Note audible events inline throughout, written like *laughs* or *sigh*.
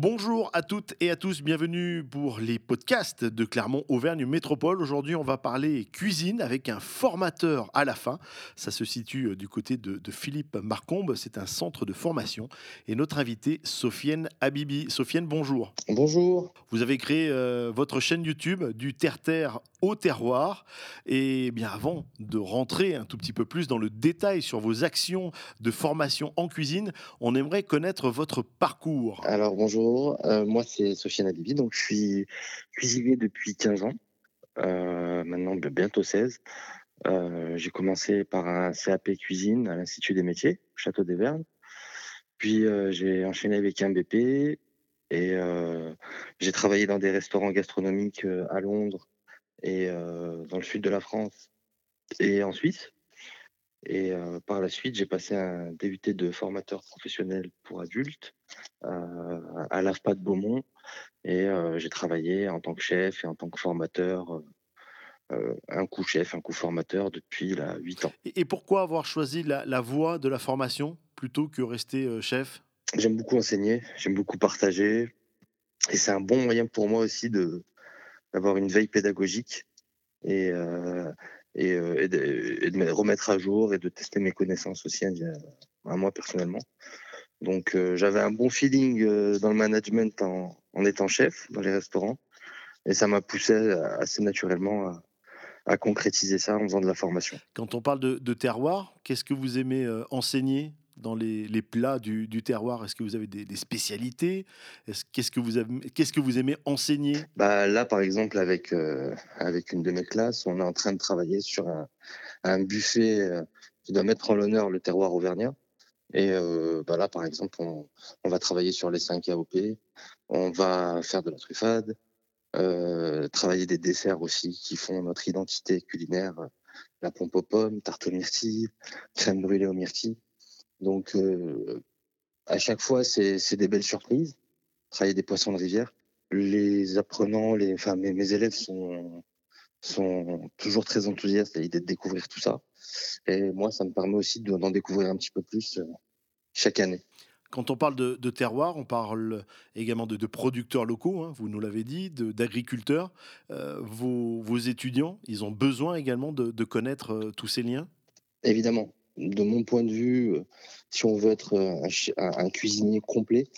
Bonjour à toutes et à tous, bienvenue pour les podcasts de Clermont-Auvergne Métropole. Aujourd'hui, on va parler cuisine avec un formateur à la fin. Ça se situe euh, du côté de, Philippe Marcombe, c'est un centre de formation. Et notre invitée, Sofiane Habibi. Sofiane, bonjour. Bonjour. Vous avez créé euh, votre chaîne YouTube du terre-terre au terroir. Et bien avant de rentrer un tout petit peu plus dans le détail sur vos actions de formation en cuisine, on aimerait connaître votre parcours. Alors bonjour. Euh, moi c'est Sofiane Alibi, donc je suis cuisinier depuis 15 ans, euh, maintenant bientôt 16. Euh, j'ai commencé par un CAP cuisine à l'Institut des métiers, au Château des Vernes. Puis j'ai enchaîné avec un BP et j'ai travaillé dans des restaurants gastronomiques à Londres et dans le sud de la France et en Suisse. Et par la suite, j'ai passé un DUT de formateur professionnel pour adultes à l'AFPA de Beaumont. Et j'ai travaillé en tant que chef et en tant que formateur, un coup chef, un coup formateur depuis là, 8 ans. Et pourquoi avoir choisi la, voie de la formation plutôt que rester chef? J'aime beaucoup enseigner, j'aime beaucoup partager. Et c'est un bon moyen pour moi aussi de d'avoir une veille pédagogique et, euh, et, de, me remettre à jour et de tester mes connaissances aussi à, moi personnellement. Donc euh, j'avais un bon feeling euh, dans le management en, étant chef dans les restaurants et ça m'a poussé assez naturellement à, concrétiser ça en faisant de la formation. Quand on parle de, terroir, qu'est-ce que vous aimez enseigner? Dans les, plats du, terroir? Est-ce que vous avez des, spécialités? Qu'est-ce que, vous aimez enseigner? Bah Là, par exemple, avec, euh, avec une de mes classes, on est en train de travailler sur un, buffet euh, qui doit mettre en l'honneur le terroir auvergnat. Et euh, bah là, par exemple, on, va travailler sur les 5 AOP, on va faire de la truffade, travailler des desserts aussi qui font notre identité culinaire, la pompe aux pommes, tarte aux myrtilles, crème brûlée aux myrtilles. Donc, euh, à chaque fois, c'est des belles surprises. Travailler des poissons de rivière. Les apprenants, les, enfin, mes, mes élèves sont, sont toujours très enthousiastes à l'idée de découvrir tout ça. Et moi, ça me permet aussi d'en découvrir un petit peu plus euh, chaque année. Quand on parle de, terroir, on parle également de, producteurs locaux, hein, vous nous l'avez dit, d'agriculteurs. Euh, vos, vos, étudiants, ils ont besoin également de, connaître tous ces liens? Évidemment de mon point de vue, euh, si on veut être euh, un, cuisinier complet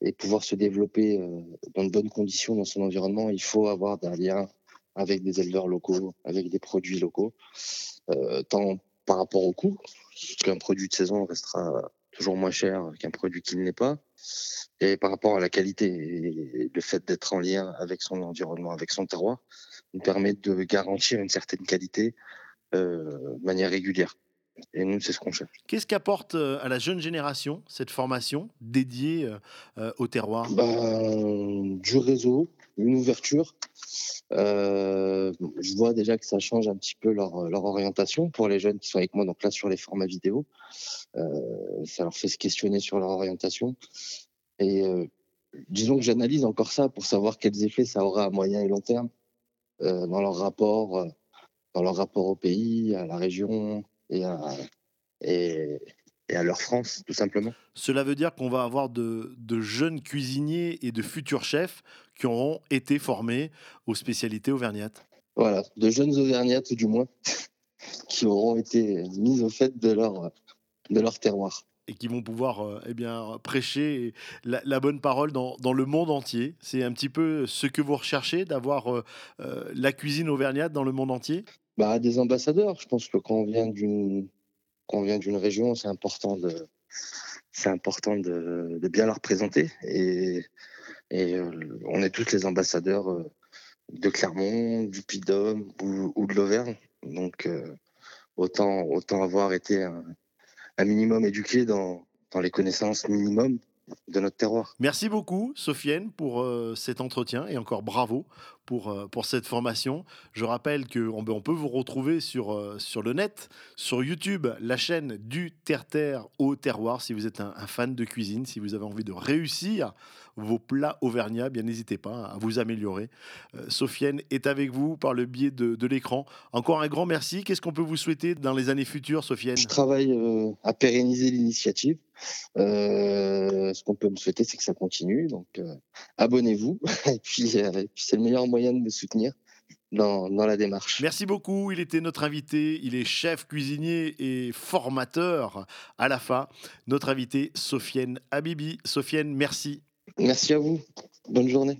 et pouvoir se développer euh, dans de bonnes conditions dans son environnement, il faut avoir des liens avec des éleveurs locaux, avec des produits locaux, tant par rapport au coût, qu'un produit de saison restera toujours moins cher qu'un produit qui ne l'est pas, et par rapport à la qualité. Et le fait d'être en lien avec son environnement, avec son terroir, nous permet de garantir une certaine qualité de manière régulière. Et nous, c'est ce qu'on cherche. Qu'est-ce qu'apporte euh, à la jeune génération cette formation dédiée euh, euh, au terroir? Ben, Du réseau, une ouverture. je vois déjà que ça change un petit peu leur, leur, orientation pour les jeunes qui sont avec moi, donc là sur les formats vidéo. ça leur fait se questionner sur leur orientation. Et disons que j'analyse encore ça pour savoir quels effets ça aura à moyen et long terme dans leur rapport, dans leur rapport au pays, à la région, et à, et, à leur France, tout simplement. Cela veut dire qu'on va avoir de, jeunes cuisiniers et de futurs chefs qui auront été formés aux spécialités auvergnates. Voilà, de jeunes auvergnates du moins, *laughs* qui auront été mis au fait de leur, de leur terroir et qui vont pouvoir euh, eh bien, prêcher la, bonne parole dans, dans, le monde entier. C'est un petit peu ce que vous recherchez, d'avoir euh, euh, la cuisine auvergnate dans le monde entier? Bah, Des ambassadeurs. Je pense que quand on vient d'une région, c'est important de important de, bien leur présenter et, et euh, on est tous les ambassadeurs euh, de Clermont, du puy ou, ou, de l'Auvergne. Donc euh, autant autant avoir été un, un minimum éduqué dans, dans les connaissances minimum de notre terroir. Merci beaucoup, Sofiane, pour euh, cet entretien et encore bravo pour, euh, pour cette formation. Je rappelle qu'on on peut vous retrouver sur, euh, sur le net, sur YouTube, la chaîne du Terre-Terre au terroir, si vous êtes un, fan de cuisine, si vous avez envie de réussir vos plats auvergnats. Bien, n'hésitez pas à vous améliorer. Sofiane est avec vous par le biais de, de l'écran. Encore un grand merci. Qu'est-ce qu'on peut vous souhaiter dans les années futures, Sofiane? Je travaille à pérenniser l'initiative. Euh, ce qu'on peut me souhaiter, c'est que ça continue. Donc, euh, abonnez-vous. *laughs* Et puis, euh, et puis c'est le meilleur moyen de me soutenir dans, dans la démarche. Merci beaucoup. Il était notre invité. Il est chef cuisinier et formateur à la FA. Notre invité, Sofiane Habibi. Sofiane, merci. Merci à vous. Bonne journée.